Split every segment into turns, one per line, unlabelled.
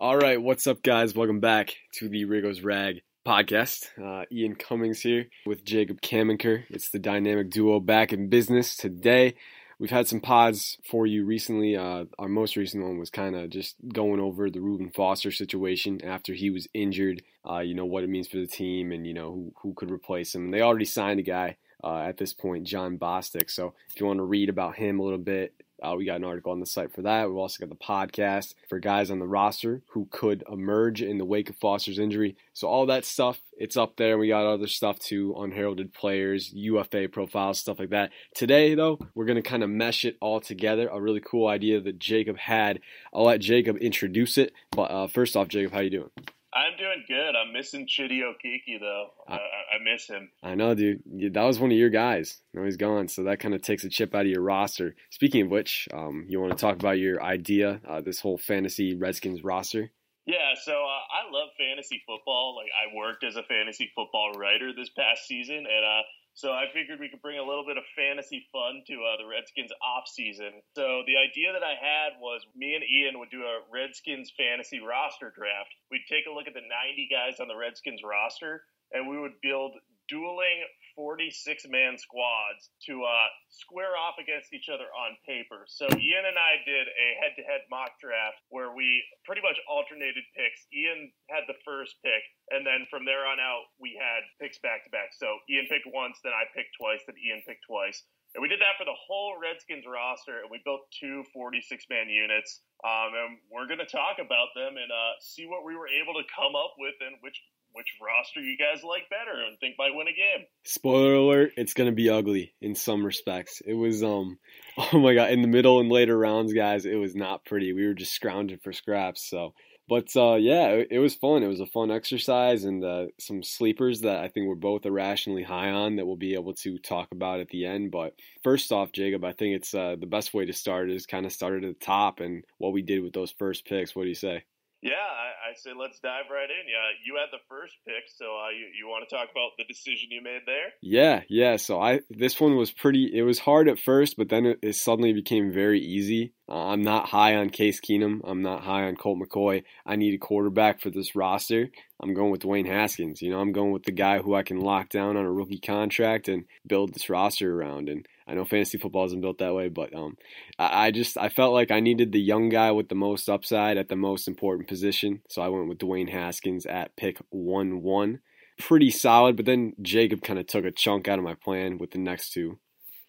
All right, what's up, guys? Welcome back to the Riggo's Rag podcast. Uh, Ian Cummings here with Jacob Camenker. It's the dynamic duo back in business today. We've had some pods for you recently. Uh, our most recent one was kind of just going over the Reuben Foster situation after he was injured. Uh, you know what it means for the team, and you know who who could replace him. They already signed a guy uh, at this point, Jon Bostic. So if you want to read about him a little bit, uh, we got an article on the site for that. We've also got the podcast for guys on the roster who could emerge in the wake of Foster's injury. So all that stuff, it's up there. We got other stuff too, unheralded players, UFA profiles, stuff like that. Today, though, we're to kind of mesh it all together. A really cool idea that Jacob had. I'll let Jacob introduce it. But uh, first off, Jacob, how you doing?
I'm doing good. I'm missing Chidi Okeke though. I, I, miss him.
I know, dude. That was one of your guys. Now he's gone, so that kind of takes a chip out of your roster. Speaking of which, um, you want to talk about your idea, uh, this whole fantasy Redskins roster?
Yeah, so uh, I love fantasy football. Like I worked as a fantasy football writer this past season, and uh, so I figured we could bring a little bit of fantasy fun to uh, the Redskins off season. So the idea that I had was me and Ian would do a Redskins fantasy roster draft. We'd take a look at the 90 guys on the Redskins roster, and we would build dueling 46 man squads to uh, square off against each other on paper. So Ian and I did a head to head mock draft where we pretty much alternated picks. Ian had the first pick, and then from there on out, we had picks back to back. So Ian picked once, then I picked twice, then Ian picked twice. And we did that for the whole Redskins roster, and we built two 46 man units. Um, and we're going to talk about them and uh, see what we were able to come up with and which which roster you guys like better and think might win a game.
Spoiler alert, it's gonna be ugly in some respects. It was um oh my god, in the middle and later rounds, guys, it was not pretty. We were just scrounging for scraps, so but uh, yeah, it, it, was fun. It was a fun exercise and uh, some sleepers that I think we're both irrationally high on that we'll be able to talk about at the end. But first off, Jacob, I think it's uh, the best way to start is kind of start at the top and what we did with those first picks. What do you say?
Yeah, I, I, say let's dive right in. Yeah, you had the first pick, so uh, you you want to talk about the decision you made there?
Yeah, yeah. So I this one was pretty. It was hard at first, but then it, it suddenly became very easy. Uh, I'm not high on Case Keenum. I'm not high on Colt McCoy. I need a quarterback for this roster. I'm going with Dwayne Haskins. You know, I'm going with the guy who I can lock down on a rookie contract and build this roster around. And I know fantasy football isn't built that way, but um, I, I just I felt like I needed the young guy with the most upside at the most important position. So I went with Dwayne Haskins at pick one one. Pretty solid, but then Jacob kind of took a chunk out of my plan with the next two.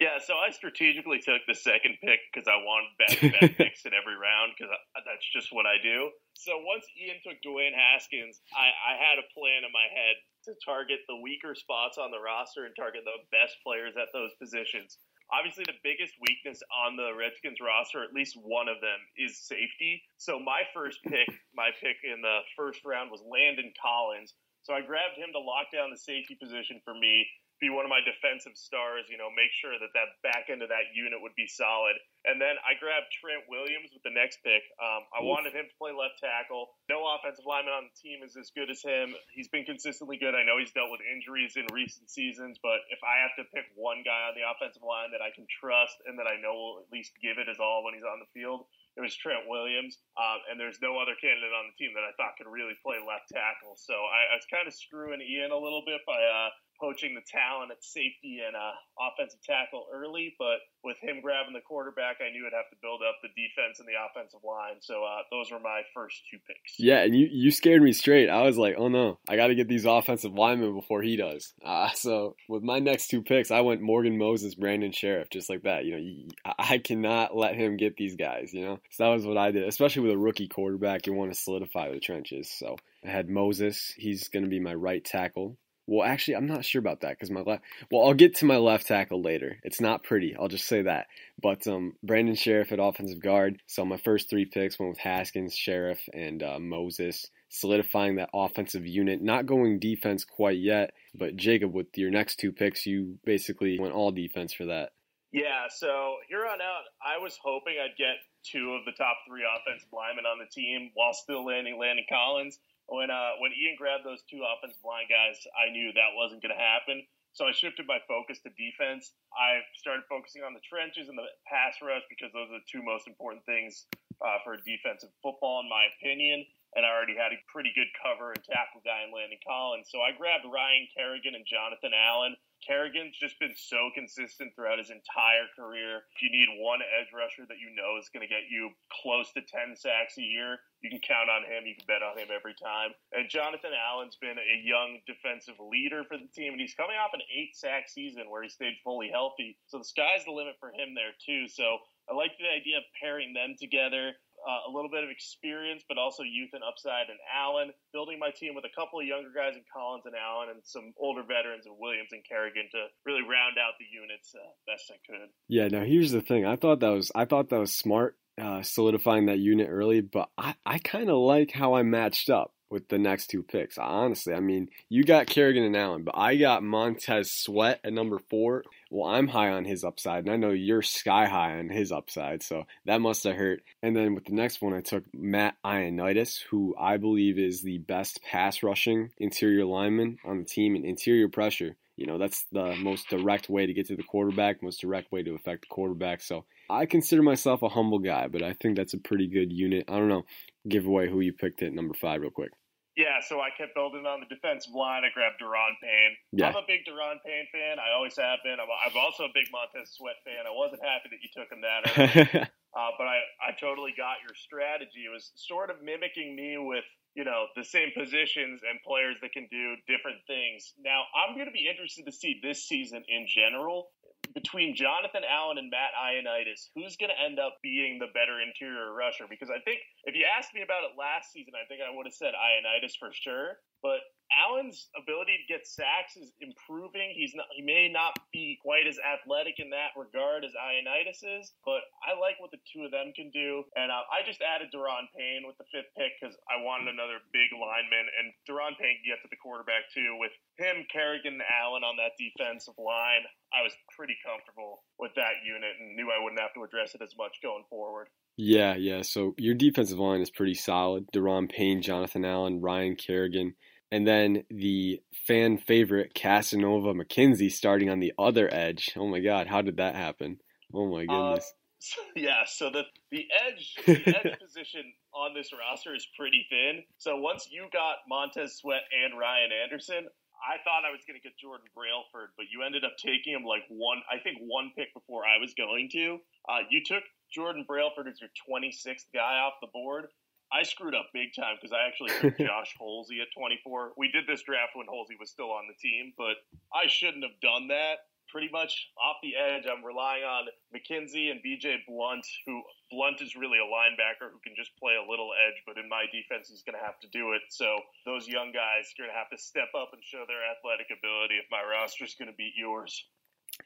Yeah, so I strategically took the second pick because I wanted back-to-back picks in every round because that's just what I do. So once Ian took Dwayne Haskins, I, I had a plan in my head to target the weaker spots on the roster and target the best players at those positions. Obviously, the biggest weakness on the Redskins roster, at least one of them, is safety. So my first pick, my pick in the first round was Landon Collins. So I grabbed him to lock down the safety position for me be one of my defensive stars, you know, make sure that that back end of that unit would be solid. And then I grabbed Trent Williams with the next pick. Um, I Oof. wanted him to play left tackle. No offensive lineman on the team is as good as him. He's been consistently good. I know he's dealt with injuries in recent seasons, but if I have to pick one guy on the offensive line that I can trust and that I know will at least give it his all when he's on the field, it was Trent Williams, um, and there's no other candidate on the team that I thought could really play left tackle. So I, I was kind of screwing Ian a little bit by uh, poaching the talent at safety and uh, offensive tackle early, but with him grabbing the quarterback, I knew I'd have to build up the defense and the offensive line. So uh, those were my first two picks.
Yeah, and you, you scared me straight. I was like, oh no, I got to get these offensive linemen before he does. Uh, so with my next two picks, I went Morgan Moses, Brandon Scherff, just like that. You know, I cannot let him get these guys. You know, so that was what I did. Especially with a rookie quarterback, you want to solidify the trenches. So I had Moses. He's going to be my right tackle. Well, actually, I'm not sure about that because my left. Well, I'll get to my left tackle later. It's not pretty. I'll just say that. But um, Brandon Scherff at offensive guard. So my first three picks went with Haskins, Scherff, and uh, Moses, solidifying that offensive unit. Not going defense quite yet, but Jacob, with your next two picks, you basically went all defense for that.
Yeah. So here on out, I was hoping I'd get two of the top three offensive linemen on the team while still landing Landon Collins when uh, when Ian grabbed those two offensive line guys, I knew that wasn't going to happen. So I shifted my focus to defense. I started focusing on the trenches and the pass rush because those are the two most important things uh, for defensive football, in my opinion. and I already had a pretty good cover and tackle guy in Landon Collins. So I grabbed Ryan Kerrigan and Jonathan Allen. Kerrigan's just been so consistent throughout his entire career. If you need one edge rusher that you know is going to get you close to 10 sacks a year, you can count on him. You can bet on him every time. And Jonathan Allen's been a young defensive leader for the team, and he's coming off an eight sack season where he stayed fully healthy. So the sky's the limit for him there, too. So I like the idea of pairing them together uh, a little bit of experience, but also youth and upside And Allen. Building my team with a couple of younger guys in Collins and Allen, and some older veterans in Williams and Kerrigan to really round out the units uh, best I could.
Yeah. Now here's the thing. I thought that was I thought that was smart, uh, solidifying that unit early. But I I kind of like how I matched up with the next two picks. Honestly, I mean, you got Kerrigan and Allen, but I got Montez Sweat at number four. Well, I'm high on his upside, and I know you're sky high on his upside, so that must have hurt. And then with the next one, I took Matt Ioannidis, who I believe is the best pass rushing interior lineman on the team in interior pressure. You know, that's the most direct way to get to the quarterback, most direct way to affect the quarterback. So I consider myself a humble guy, but I think that's a pretty good unit. I don't know. Give away who you picked at number five real quick.
Yeah, so I kept building on the defensive line. I grabbed Daron Payne. Yeah. I'm a big Daron Payne fan. I always have been. I'm, I'm also a big Montez Sweat fan. I wasn't happy that you took him that early. uh, but I, I totally got your strategy. It was sort of mimicking me with you know the same positions and players that can do different things. Now I'm going to be interested to see this season in general between Jonathan Allen and Matt Ioannidis, who's going to end up being the better interior rusher? Because I think if you asked me about it last season, I think I would have said Ioannidis for sure. But Allen's ability to get sacks is improving. He's not, he may not be quite as athletic in that regard as Ioannidis is, but I like what the two of them can do. And uh, I just added Daron Payne with the fifth pick because I wanted another big lineman, and Daron Payne can get to the quarterback too. With him, Kerrigan, and Allen on that defensive line, I was pretty comfortable with that unit and knew I wouldn't have to address it as much going forward.
Yeah, yeah. So your defensive line is pretty solid. Daron Payne, Jonathan Allen, Ryan Kerrigan and then the fan favorite Cassanova McKinzy starting on the other edge. Oh my God, how did that happen? Oh my uh, goodness.
Uh, so, yeah, so the the edge the edge position on this roster is pretty thin. So once you got Montez Sweat and Ryan Anderson, I thought I was going to get Jordan Brailford, but you ended up taking him like one, I think one pick before I was going to. Uh, you took Jordan Brailford as your 26th guy off the board. I screwed up big time because I actually took Josh Holsey at 24. We did this draft when Holsey was still on the team, but I shouldn't have done that. Pretty much off the edge, I'm relying on McKinzy and BJ Blunt, who Blunt is really a linebacker who can just play a little edge, but in my defense, he's going to have to do it. So those young guys are going to have to step up and show their athletic ability if my roster is going to beat yours.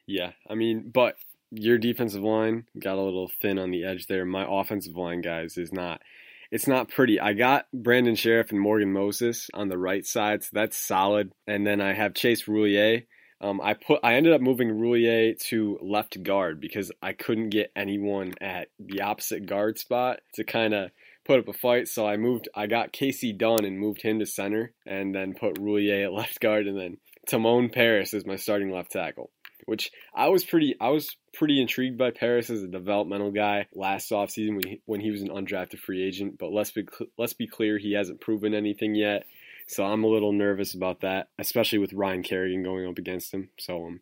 Yeah, I mean, but your defensive line got a little thin on the edge there. My offensive line, guys, is not it's not pretty. I got Brandon Scherff and Morgan Moses on the right side, so that's solid. And then I have Chase Roullier. Um, I put I ended up moving Roullier to left guard because I couldn't get anyone at the opposite guard spot to kind of put up a fight. So I moved. I got Casey Dunn and moved him to center, and then put Roullier at left guard, and then Timon Parris is my starting left tackle which I was pretty I was pretty intrigued by Parris as a developmental guy last offseason when he, was an undrafted free agent. But let's be let's be clear, he hasn't proven anything yet. So I'm a little nervous about that, especially with Ryan Kerrigan going up against him. So um,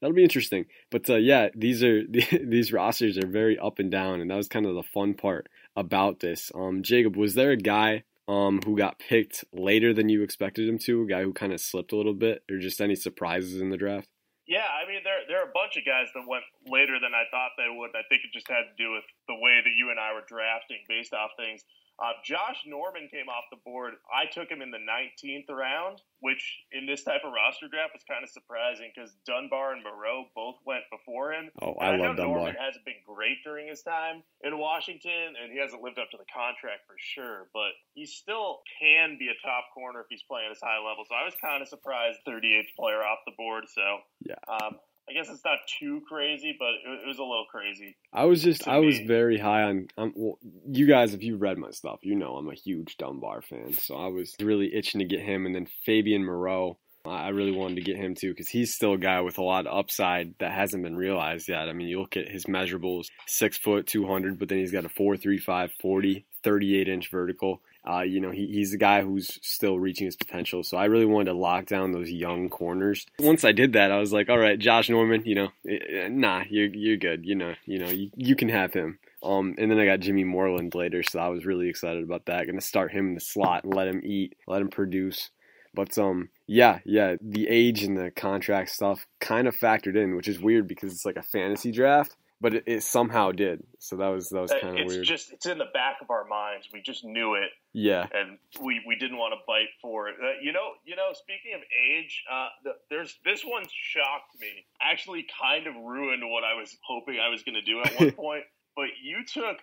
that'll be interesting. But uh, yeah, these are these rosters are very up and down, and that was kind of the fun part about this. Um, Jacob, was there a guy um, who got picked later than you expected him to? A guy who kind of slipped a little bit, or just any surprises in the draft?
Yeah, I mean there there are a bunch of guys that went later than I thought they would. I think it just had to do with the way that you and I were drafting based off things. Uh, Josh Norman came off the board. I took him in the 19th round, which in this type of roster draft was kind of surprising because Dunbar and Moreau both went before him.
Oh, I, I love
know
Dunbar.
Norman hasn't been great during his time in Washington, and he hasn't lived up to the contract for sure. But he still can be a top corner if he's playing at his high level. So I was kind of surprised, 38th player off the board. So
yeah.
Um, I guess it's not too crazy, but it, it was a little crazy.
I was just, I me. was very high on. Um, well, you guys, if you've read my stuff, you know I'm a huge Dunbar fan, so I was really itching to get him. And then Fabian Moreau, I really wanted to get him too because he's still a guy with a lot of upside that hasn't been realized yet. I mean, you look at his measurables: six foot, two hundred, but then he's got a four three five 40, 38 inch vertical. Uh, you know, he, he's a guy who's still reaching his potential. So I really wanted to lock down those young corners. Once I did that, I was like, all right, Josh Norman, you know, eh, eh, nah, you're you're good. You know, you know, you, you can have him. Um, and then I got Jimmy Moreland later, so I was really excited about that. Going to start him in the slot and let him eat, let him produce. But um, yeah, yeah, the age and the contract stuff kind of factored in, which is weird because it's like a fantasy draft, but it, it somehow did. So that was that was
Uh,
kind of weird.
It's just it's in the back of our minds. We just knew it,
yeah,
and we, we didn't want to bite for it. Uh, you know, you know. Speaking of age, uh, the, there's this one shocked me. Actually, kind of ruined what I was hoping I was going to do at one point. But you took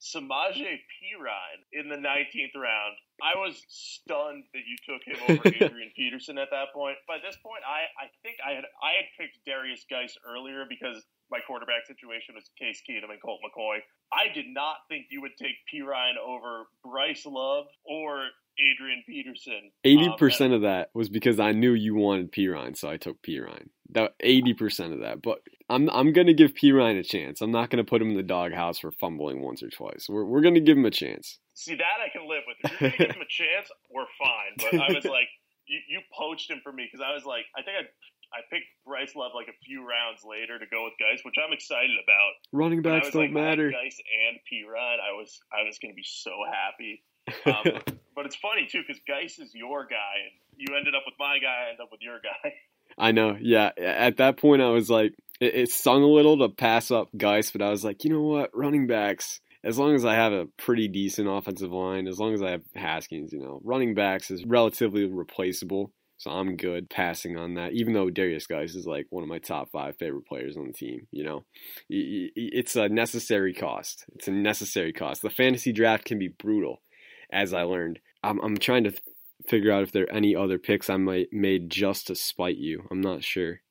Samaje Perine in the 19th round. I was stunned that you took him over Adrian Peterson at that point. By this point, I, I think I had I had picked Derrius Guice earlier because my quarterback situation was Case Keenum and Colt McCoy. I did not think you would take Perine over Bryce Love or Adrian Peterson.
eighty
Um,
percent of that was because I knew you wanted Perine, so I took Perine. That eighty percent of that, but I'm I'm gonna give Perine a chance. I'm not gonna put him in the doghouse for fumbling once or twice. We're we're gonna give him a chance.
See that I can live with. If you're gonna give him a chance, we're fine. But I was like, you, you poached him for me because I was like, I think I I picked Bryce Love like a few rounds later to go with Guice, which I'm excited about.
Running backs don't
like,
matter.
Guice and P Rod, I was I was gonna be so happy. Um, but it's funny too because Guice is your guy, and you ended up with my guy. I ended up with your guy.
I know. Yeah. At that point, I was like, it, it stung a little to pass up Guice, but I was like, you know what? Running backs, as long as I have a pretty decent offensive line, as long as I have Haskins, you know, running backs is relatively replaceable. So I'm good passing on that, even though Derrius Guice is like one of my top five favorite players on the team. You know, it's a necessary cost. It's a necessary cost. The fantasy draft can be brutal, as I learned. I'm, I'm trying to figure out if there are any other picks I might made just to spite you. I'm not sure.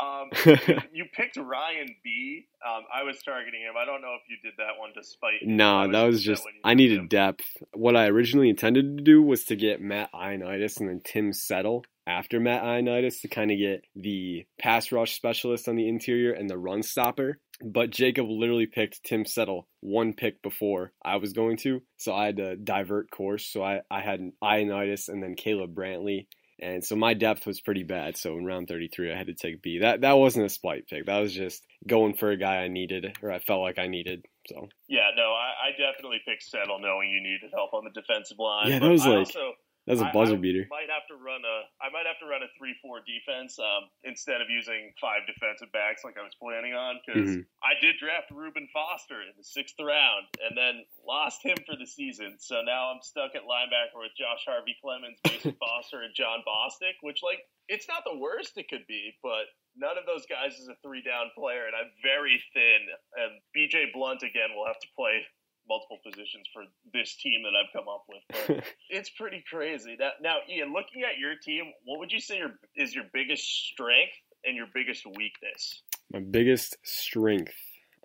Um, you picked Ryan Bee. Um, I was targeting him. I don't know if you did that one despite.
No, that was just
you
I needed
him.
depth. What I originally intended to do was to get Matt Ioannidis and then Tim Settle after Matt Ioannidis to kind of get the pass rush specialist on the interior and the run stopper. But Jacob literally picked Tim Settle one pick before I was going to, so I had to divert course. So I, I had Ioannidis and then Caleb Brantley. And so my depth was pretty bad. So in round 33, I had to take B. That that wasn't a spite pick. That was just going for a guy I needed or I felt like I needed. So
Yeah, no, I, I definitely picked Settle knowing you needed help on the defensive line.
Yeah, that
but
was
I
like-
also,
that a a
I-
buzzer
I
beater.
Might have to run a. I might have to run a three-four defense um, instead of using five defensive backs like I was planning on because
Mhm.
I did draft Reuben Foster in the sixth round and then lost him for the season. So now I'm stuck at linebacker with Josh Harvey Clemons, Mason Foster, and Jon Bostic, which like it's not the worst it could be, but none of those guys is a three-down player, and I'm very thin. And BJ Blunt again will have to play multiple positions for this team that I've come up with. But it's pretty crazy. Now, now, Ian, looking at your team, what would you say your, is your biggest strength and your biggest weakness?
My biggest strength.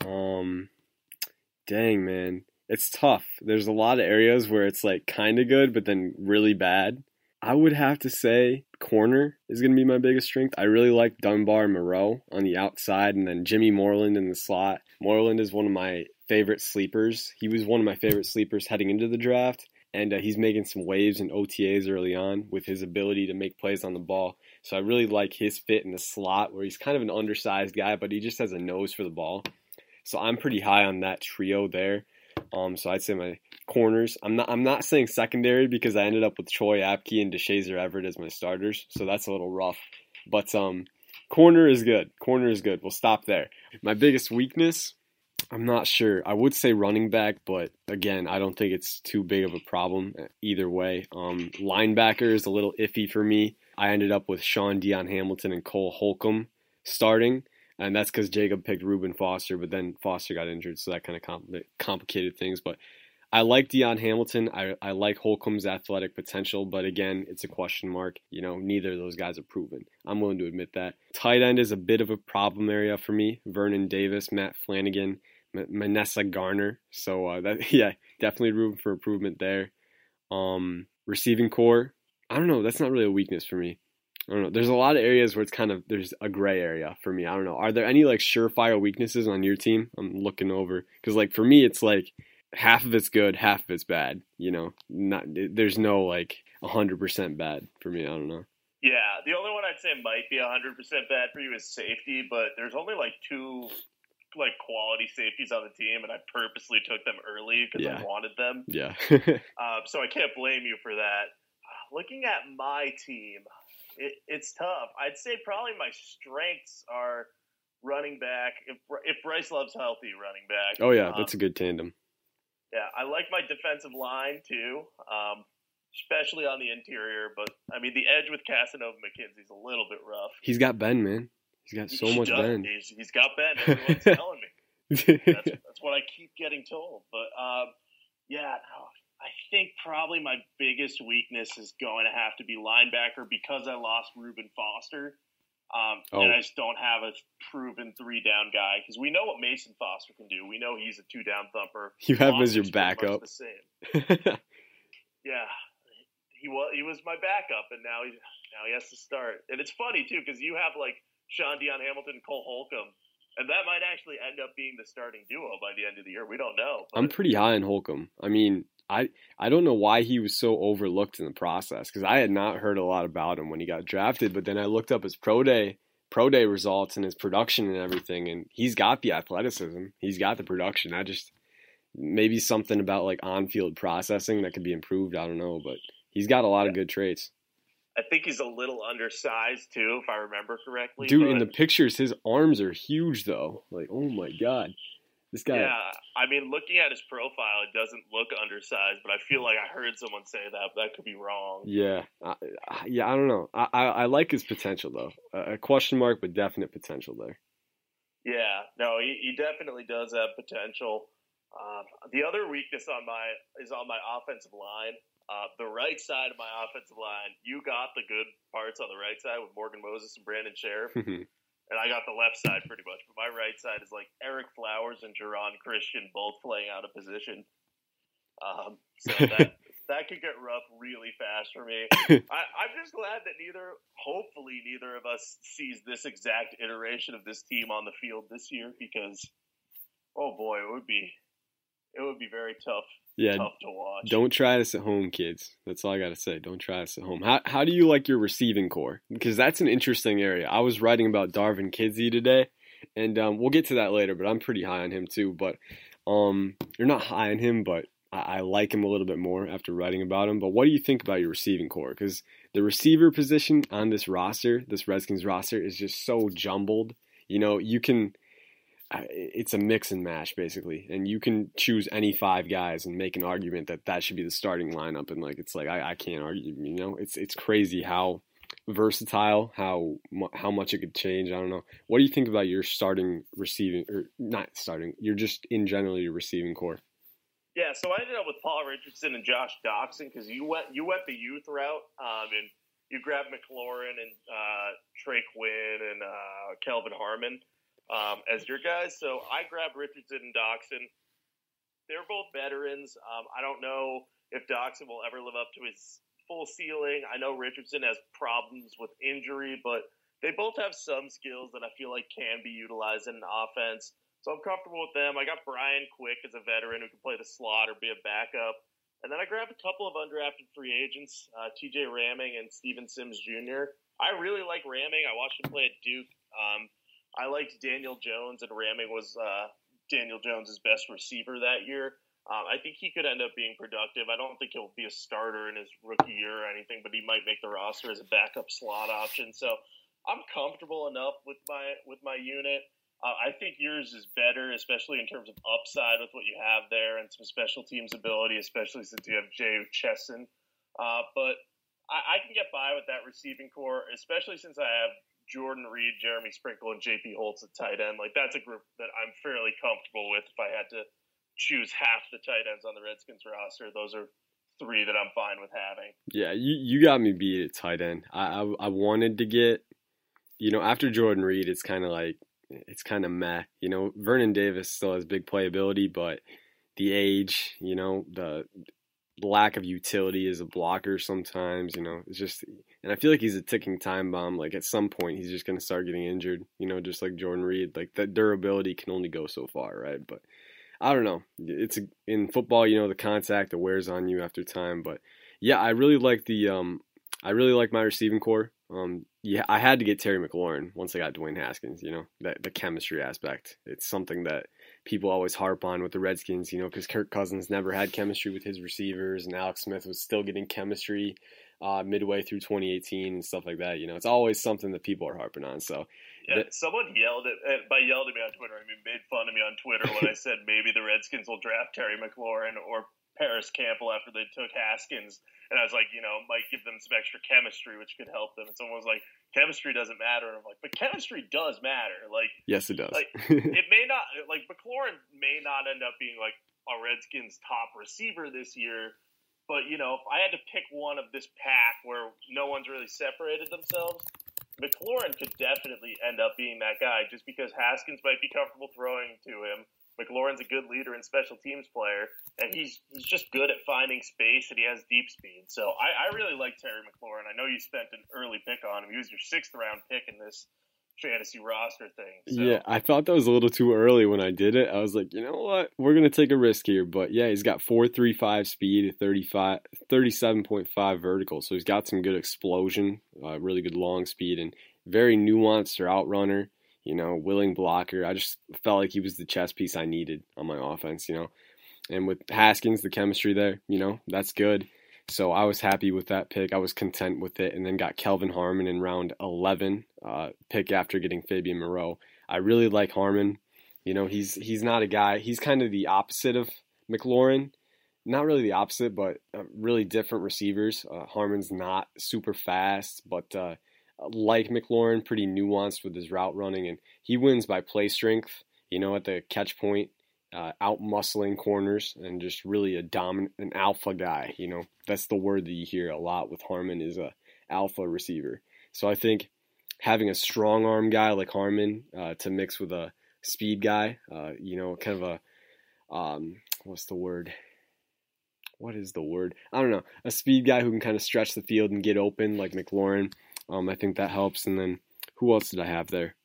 Um dang man. It's tough. There's a lot of areas where it's like kind of good but then really bad. I would have to say corner is going to be my biggest strength. I really like Dunbar and Moreau on the outside and then Jimmy Moreland in the slot. Moreland is one of my favorite sleepers. He was one of my favorite sleepers heading into the draft and uh, he's making some waves in OTAs early on with his ability to make plays on the ball. So I really like his fit in the slot where he's kind of an undersized guy, but he just has a nose for the ball. So I'm pretty high on that trio there. Um, so I'd say my corners. I'm not. I'm not saying secondary because I ended up with Troy Apke and Deshazor Everett as my starters. So that's a little rough. But um, corner is good. Corner is good. We'll stop there. My biggest weakness. I'm not sure. I would say running back, but again, I don't think it's too big of a problem either way. Um, linebacker is a little iffy for me. I ended up with Shaun Dion Hamilton and Cole Holcomb starting, and that's because Jacob picked Reuben Foster, but then Foster got injured, so that kind of compl- complicated things. But I like Dion Hamilton. I, I like Holcomb's athletic potential, but again, it's a question mark. You know, neither of those guys are proven. I'm willing to admit that. Tight end is a bit of a problem area for me. Vernon Davis, Matt Flanagan, Manasseh Garner. So uh, that yeah, definitely room for improvement there. Um, receiving corps, I don't know. That's not really a weakness for me. I don't know. There's a lot of areas where it's kind of there's a gray area for me. I don't know. Are there any like surefire weaknesses on your team? I'm looking over because like for me, it's like half of it's good, half of it's bad. You know, not there's no like hundred percent bad for me. I don't know.
Yeah, the only one I'd say might be hundred percent bad for you is safety, but there's only like two like quality safeties on the team, and I purposely took them early because
Yeah.
I wanted them.
Yeah.
Um, so I can't blame you for that. Looking at my team, it, it's tough. I'd say probably my strengths are running back. If if Bryce Love's healthy, running back.
oh yeah,
Um,
that's a good tandem.
yeah, I like my defensive line too, um, especially on the interior. But I mean, the edge with Cassanova McKinzy's a little bit rough.
He's got Ben, man. He's got so
He
much
does.
Ben.
He's, he's got Ben. Everyone's telling me. That's, that's what I keep getting told. But um, yeah, no, I think probably my biggest weakness is going to have to be linebacker because I lost Reuben Foster. Um,
Oh.
And I just don't have a proven three down guy because we know what Mason Foster can do. We know he's a two down thumper.
you have him as your
Lofton's pretty much
backup.
The same. Yeah, he was he was my backup, and now he now he has to start. And it's funny too because you have like Shaun Dion Hamilton, Cole Holcomb, and that might actually end up being the starting duo by the end of the year. We don't know.
I'm pretty high on Holcomb. I mean, I I don't know why he was so overlooked in the process because I had not heard a lot about him when he got drafted. But then I looked up his pro day pro day results and his production and everything, and he's got the athleticism. He's got the production. I just maybe something about like on field processing that could be improved. I don't know, but he's got a lot of good traits.
I think he's a little undersized too, if I remember correctly.
Dude,
but-
in the pictures, his arms are huge though. Like, oh my god, this guy.
yeah, I mean, looking at his profile, it doesn't look undersized, but I feel like I heard someone say that, but that could be wrong.
Yeah, I, I- yeah, I don't know. I, I, I like his potential though. A, a question mark, but definite potential there.
Yeah, no, he, he definitely does have potential. Um, the other weakness on my is on my offensive line. Uh, the right side of my offensive line, you got the good parts on the right side with Morgan Moses and Brandon Scherff, and I got the left side pretty much. But my right side is like Eric Flowers and Jerron Christian both playing out of position. Um, so that that could get rough really fast for me. I, I'm just glad that neither, hopefully, neither of us sees this exact iteration of this team on the field this year because, oh boy, it would be, it would be very tough,
yeah,
tough to watch.
don't try this at home, kids. That's all I gotta say. Don't try this at home. How how do you like your receiving corps? Because that's an interesting area. I was writing about Darvin Kidsy today, and um, we'll get to that later. But I'm pretty high on him too. But um, you're not high on him, but I, I like him a little bit more after writing about him. But what do you think about your receiving corps? Because the receiver position on this roster, this Redskins roster, is just so jumbled. You know, you can. It's a mix and mash basically, and you can choose any five guys and make an argument that that should be the starting lineup. And like, it's like I, I can't argue. You know, it's it's crazy how versatile, how how much it could change. I don't know. What do you think about your starting receiving or not starting? You're just in general your receiving corps.
Yeah, so I ended up with Paul Richardson and Josh Doctson because you went you went the youth route, um, and you grabbed McLaurin and uh, Trey Quinn and uh, Kelvin Harmon um, as your guys. So I grabbed Richardson and Doctson. They're both veterans. Um, I don't know if Doctson will ever live up to his full ceiling. I know Richardson has problems with injury, but they both have some skills that I feel like can be utilized in an offense. So I'm comfortable with them. I got Brian Quick as a veteran who can play the slot or be a backup. And then I grabbed a couple of undrafted free agents, uh, TJ Rahming and Steven Sims Jr. I really like Rahming. I watched him play at Duke. Um, I liked Daniel Jones, and Rahming was uh, Daniel Jones' best receiver that year. Um, I think he could end up being productive. I don't think he'll be a starter in his rookie year or anything, but he might make the roster as a backup slot option. So I'm comfortable enough with my with my unit. Uh, I think yours is better, especially in terms of upside with what you have there and some special teams ability, especially since you have Jay Chesson. Uh, but I, I can get by with that receiving corps, especially since I have Jordan Reed, Jeremy Sprinkle, and JP Holtz at tight end. Like that's a group that I'm fairly comfortable with. If I had to choose half the tight ends on the Redskins roster, those are three that I'm fine with having.
Yeah, you you got me beat at tight end. I I, I wanted to get, you know, after Jordan Reed, it's kind of like it's kind of meh. You know, Vernon Davis still has big playability, but the age, you know, the lack of utility as a blocker sometimes, you know, it's just, and I feel like he's a ticking time bomb. Like at some point, he's just going to start getting injured, you know, just like Jordan Reed. Like that durability can only go so far, right? But I don't know. It's in football, you know, the contact that wears on you after time. But yeah, I really like the um, I really like my receiving corps. Um, yeah, I had to get Terry McLaurin once I got Dwayne Haskins. You know, that the chemistry aspect. It's something that people always harp on with the Redskins. You know, because Kirk Cousins never had chemistry with his receivers, and Alex Smith was still getting chemistry uh, midway through 2018 and stuff like that. You know, it's always something that people are harping on. So
yeah, someone yelled at by yelled at me on Twitter. I mean, made fun of me on Twitter when I said maybe the Redskins will draft Terry McLaurin or Parris Campbell after they took Haskins, and I was like, you know, might give them some extra chemistry, which could help them. And someone was like, chemistry doesn't matter. And I'm like, but chemistry does matter. Like,
yes, it does.
like, it may not like McLaurin may not end up being like a Redskins top receiver this year, but you know, if I had to pick one of this pack where no one's really separated themselves, McLaurin could definitely end up being that guy just because Haskins might be comfortable throwing to him. McLaurin's a good leader and special teams player, and he's he's just good at finding space and he has deep speed. So I, I really like Terry McLaurin. I know you spent an early pick on him. He was your sixth round pick in this fantasy roster thing. So.
Yeah, I thought that was a little too early when I did it. I was like, you know what? We're going to take a risk here. But yeah, he's got 4.35 speed, 35, 37.5 vertical. So he's got some good explosion, uh, really good long speed, and very nuanced or outrunner, you know, willing blocker. I just felt like he was the chess piece I needed on my offense, you know. And with Haskins, the chemistry there, you know, that's good. So I was happy with that pick. I was content with it, and then got Kelvin Harmon in round 11, uh, pick after getting Fabian Moreau. I really like Harmon. You know, he's he's not a guy. He's kind of the opposite of McLaurin. Not really the opposite, but uh, really different receivers. Uh, Harmon's not super fast, but uh, like McLaurin, pretty nuanced with his route running, and he wins by play strength. You know, at the catch point, uh, out muscling corners and just really a dominant, an alpha guy. You know, that's the word that you hear a lot with Harmon is a alpha receiver. So I think having a strong arm guy like Harmon uh, to mix with a speed guy, uh, you know, kind of a um, what's the word? What is the word? I don't know. A speed guy who can kind of stretch the field and get open like McLaurin. Um, I think that helps. And then who else did I have there?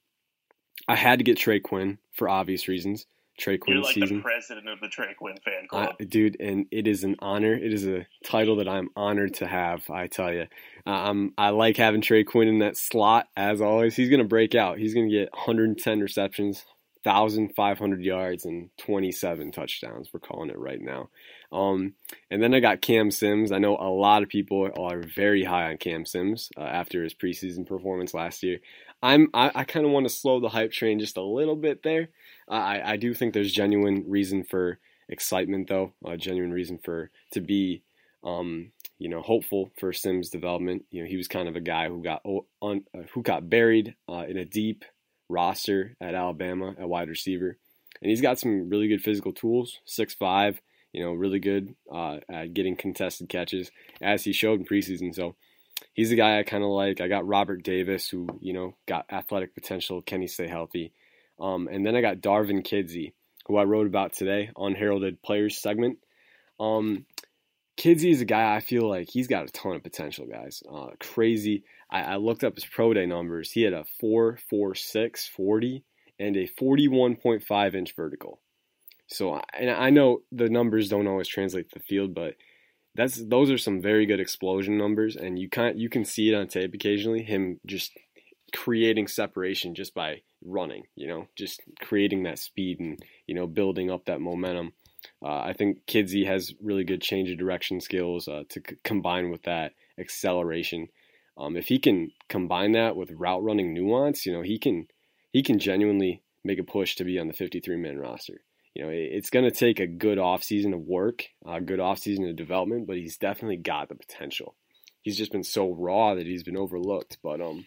I had to get Trey Quinn for obvious reasons. Trey Quinn
You're like
season.
the president of the Trey Quinn fan club,
I, dude, and it is an honor. It is a title that I'm honored to have. I tell you, um, I like having Trey Quinn in that slot as always. He's gonna break out. He's gonna get 110 receptions, 1,500 yards, and 27 touchdowns. We're calling it right now. Um, and then I got Cam Sims. I know a lot of people are very high on Cam Sims uh, after his preseason performance last year. I'm I, I kind of want to slow the hype train just a little bit there. I, I do think there's genuine reason for excitement, though, a genuine reason for to be, um, you know, hopeful for Sims' development. You know, he was kind of a guy who got on, uh, who got buried uh, in a deep roster at Alabama at wide receiver, and he's got some really good physical tools. Six five, you know, really good uh, at getting contested catches, as he showed in preseason. So. He's a guy I kind of like. I got Robert Davis, who you know got athletic potential. Can he stay healthy? Um, and then I got Darvin Kidsy, who I wrote about today on Heralded Players segment. Um, Kidsy is a guy I feel like he's got a ton of potential, guys. Uh, crazy. I, I, looked up his pro day numbers. He had a 4.46 40 and a 41.5 inch vertical. So, and I know the numbers don't always translate to the field, but that's those are some very good explosion numbers, and you can you can see it on tape occasionally. Him just creating separation just by running, you know, just creating that speed and, you know, building up that momentum. Uh, I think Kidsy has really good change of direction skills uh, to c- combine with that acceleration. Um, if he can combine that with route running nuance, you know, he can he can genuinely make a push to be on the 53 man roster. You know, it's going to take a good offseason of work, a good offseason of development, but he's definitely got the potential. He's just been so raw that he's been overlooked. But um,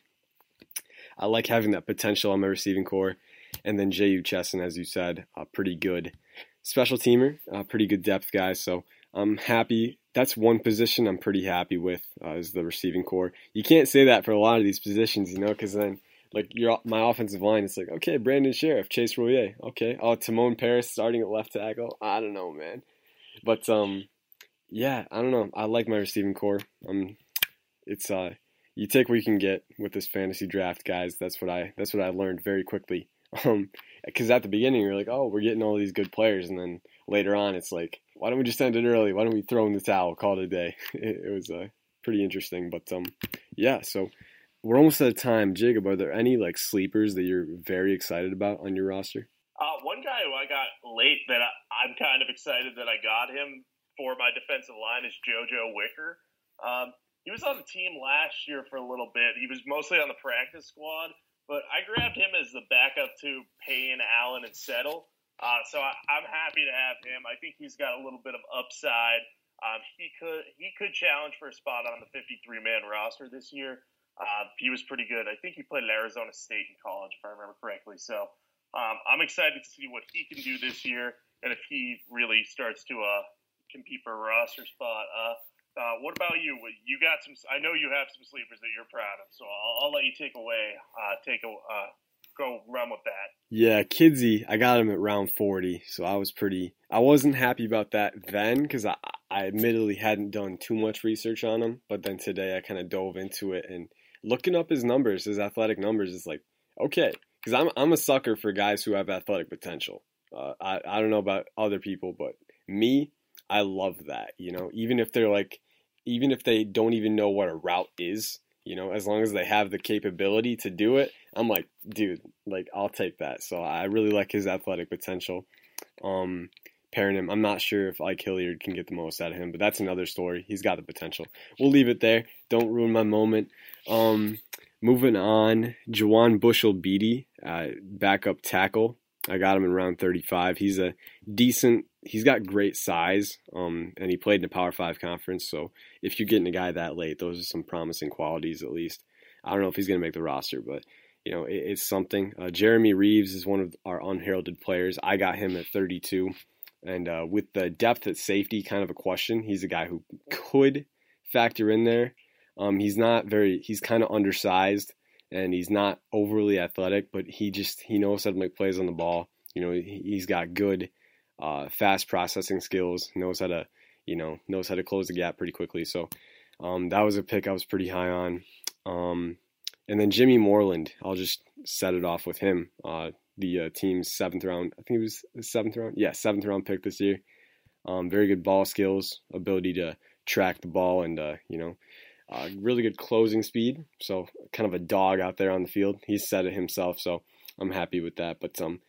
I like having that potential on my receiving corps. And then Jehu Chesson, as you said, a pretty good special teamer, a pretty good depth guy. So I'm happy. That's one position I'm pretty happy with uh, is the receiving corps. You can't say that for a lot of these positions, you know, because then like your my offensive line, it's like okay, Brandon Scherff, Chase Roullier, okay, oh Timon Parris starting at left tackle. I don't know, man, but um, yeah, I don't know. I like my receiving corps. Um, it's uh, you take what you can get with this fantasy draft, guys. That's what I that's what I learned very quickly Um, because at the beginning you're like, oh, we're getting all these good players, and then later on it's like, why don't we just end it early? Why don't we throw in the towel, call it a day? It, it was uh, pretty interesting, but um, yeah. So we're almost out of time. Jacob, are there any like sleepers that you're very excited about on your roster?
Uh, one guy who I got late that I, I'm kind of excited that I got him for my defensive line is JoJo Wicker. Um, he was on the team last year for a little bit. He was mostly on the practice squad, but I grabbed him as the backup to Payne, Allen, and Settle. Uh, so I, am happy to have him. I think he's got a little bit of upside. Um, he could he could challenge for a spot on the 53 man roster this year. Uh, he was pretty good. I think he played at Arizona State in college, if I remember correctly. So um, I'm excited to see what he can do this year, and if he really starts to uh, compete for a roster spot. Uh, uh, what about you? You got some. I know you have some sleepers that you're proud of, so I'll, I'll let you take away. Uh, take a uh, go run with that.
Yeah, Kidsy, I got him at round 40, so I was pretty. I wasn't happy about that then because I, I admittedly hadn't done too much research on him, but then today I kind of dove into it and looking up his numbers, his athletic numbers, is like okay, because I'm I'm a sucker for guys who have athletic potential. Uh, I I don't know about other people, but me, I love that. You know, even if they're like, even if they don't even know what a route is, you know, as long as they have the capability to do it, I'm like, dude, like I'll take that. So I really like his athletic potential. Um, pairing him, I'm not sure if Ike Hilliard can get the most out of him, but that's another story. He's got the potential. We'll leave it there. Don't ruin my moment. Um, moving on, Jawan Bushel Beatty, uh, backup tackle. I got him in round 35. He's a decent. He's got great size, um, and he played in the Power Five conference. So if you're getting a guy that late, those are some promising qualities at least. I don't know if he's going to make the roster, but you know it, it's something. Uh, Jeremy Reaves is one of our unheralded players. I got him at 32, and uh, with the depth at safety, kind of a question. He's a guy who could factor in there. Um, he's not very. He's kind of undersized and he's not overly athletic, but he just he knows how to make plays on the ball. You know, he's got good uh, fast processing skills. Knows how to you know knows how to close the gap pretty quickly. So um, that was a pick I was pretty high on. Um, and then Jimmy Moreland, I'll just set it off with him. Uh, the uh, team's seventh round, I think it was seventh round, yeah, seventh round pick this year. Um, very good ball skills, ability to track the ball, and uh, you know uh, really good closing speed, so kind of a dog out there on the field. He said it himself, so I'm happy with that. But um,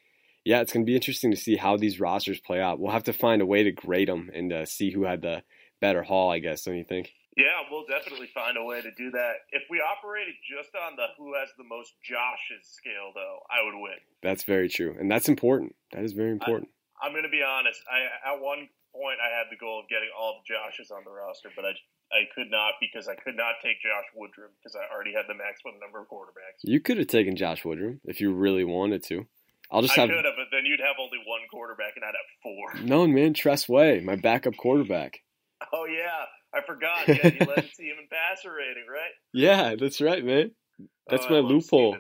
yeah, it's to be interesting to see how these rosters play out. We'll have to find a way to grade them and uh, see who had the better haul, I guess. Don't you think?
Yeah, we'll definitely find a way to do that. If we operated just on the who has the most Joshes scale, though, I would win.
That's very true, and that's important. That is very important.
I, I'm going to be honest. I at one point I had the goal of getting all the Joshes on the roster, but I I could not because I could not take Josh Woodrum because I already had the maximum number of quarterbacks.
You could have taken Josh Woodrum if you really wanted to. I'll just
I
have.
could have, but then you'd have only one quarterback, and I'd have four.
No, man, Tress Way, my backup quarterback.
Oh yeah, I forgot. Yeah, you led the team in passer rating, right?
Yeah, that's right, man. That's
oh,
my loophole.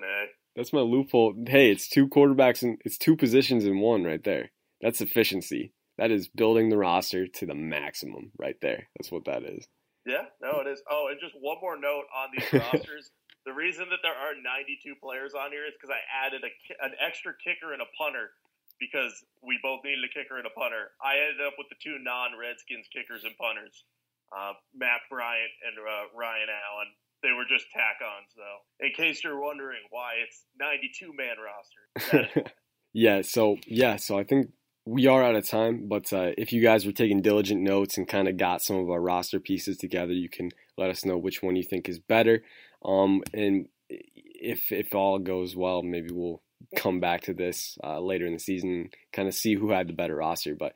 That's my loophole. Hey, it's two quarterbacks and it's two positions in one right there. That's efficiency. That is building the roster to the maximum right there. That's what that is.
Yeah, no, it is. Oh, and just one more note on these rosters. The reason that there are 92 players on here is because I added a, an extra kicker and a punter because we both needed a kicker and a punter. I ended up with the two non-Redskins kickers and punters, uh, Matt Bryant and uh, Ryan Allen. They were just tack-ons, though. In case you're wondering why it's 92 man roster.
yeah. So yeah. So I think we are out of time, but uh, if you guys were taking diligent notes and kind of got some of our roster pieces together, you can let us know which one you think is better. Um, and if if all goes well, maybe we'll come back to this uh, later in the season, kind of see who had the better roster. But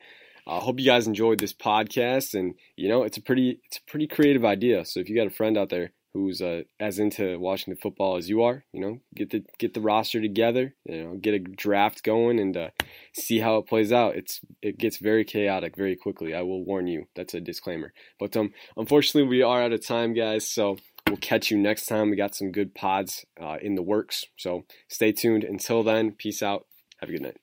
I uh, hope you guys enjoyed this podcast, and you know it's a pretty it's a pretty creative idea. So if you got a friend out there who's uh, as into Washington football as you are. You know, get the get the roster together. You know, get a draft going and uh, see how it plays out. It's it gets very chaotic very quickly. I will warn you. That's a disclaimer. But um, unfortunately, we are out of time, guys. So we'll catch you next time. We got some good pods uh, in the works. So stay tuned. Until then, peace out. Have a good night.